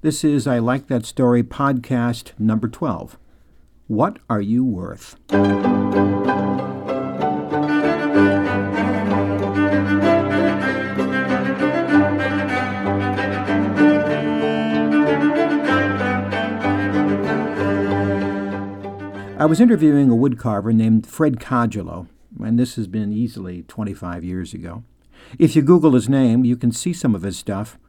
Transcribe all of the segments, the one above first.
This is I Like That Story podcast number 12. What Are You Worth? I was interviewing a woodcarver named Fred Cogelow, and this has been easily 25 years ago. If you Google his name, you can see some of his stuff.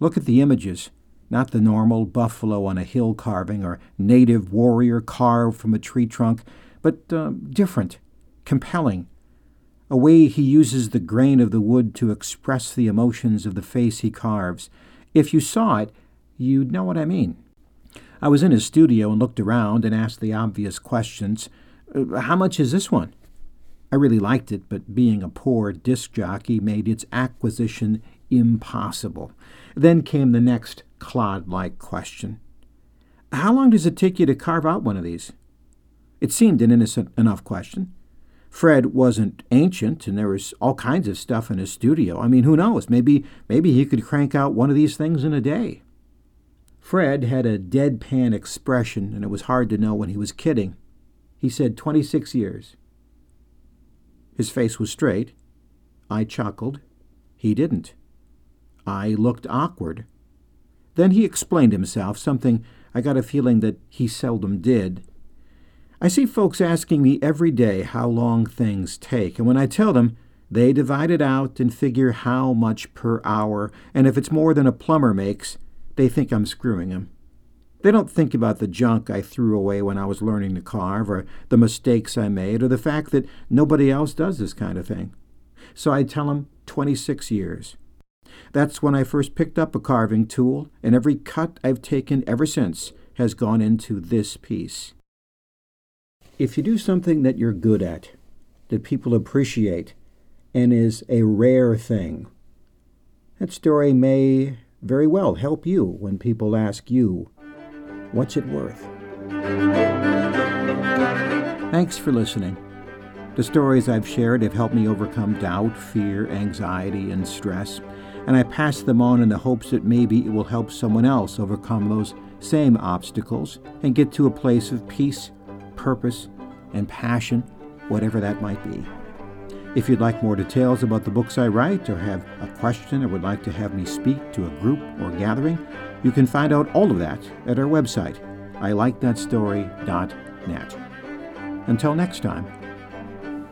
Look at the images, not the normal buffalo on a hill carving or native warrior carved from a tree trunk, but uh, different, compelling. A way he uses the grain of the wood to express the emotions of the face he carves. If you saw it, you'd know what I mean. I was in his studio and looked around and asked the obvious questions. Uh, how much is this one? I really liked it, but being a poor disc jockey made its acquisition impossible. Then came the next clod like question How long does it take you to carve out one of these? It seemed an innocent enough question. Fred wasn't ancient, and there was all kinds of stuff in his studio. I mean, who knows? Maybe maybe he could crank out one of these things in a day. Fred had a deadpan expression, and it was hard to know when he was kidding. He said 26 years. His face was straight. I chuckled. He didn't. I looked awkward. Then he explained himself, something I got a feeling that he seldom did. I see folks asking me every day how long things take, and when I tell them, they divide it out and figure how much per hour, and if it's more than a plumber makes, they think I'm screwing them. They don't think about the junk I threw away when I was learning to carve, or the mistakes I made, or the fact that nobody else does this kind of thing. So I tell them 26 years. That's when I first picked up a carving tool, and every cut I've taken ever since has gone into this piece. If you do something that you're good at, that people appreciate, and is a rare thing, that story may very well help you when people ask you, What's it worth? Thanks for listening. The stories I've shared have helped me overcome doubt, fear, anxiety, and stress, and I pass them on in the hopes that maybe it will help someone else overcome those same obstacles and get to a place of peace, purpose, and passion, whatever that might be. If you'd like more details about the books I write, or have a question, or would like to have me speak to a group or gathering, you can find out all of that at our website, ilikethatstory.net. Until next time,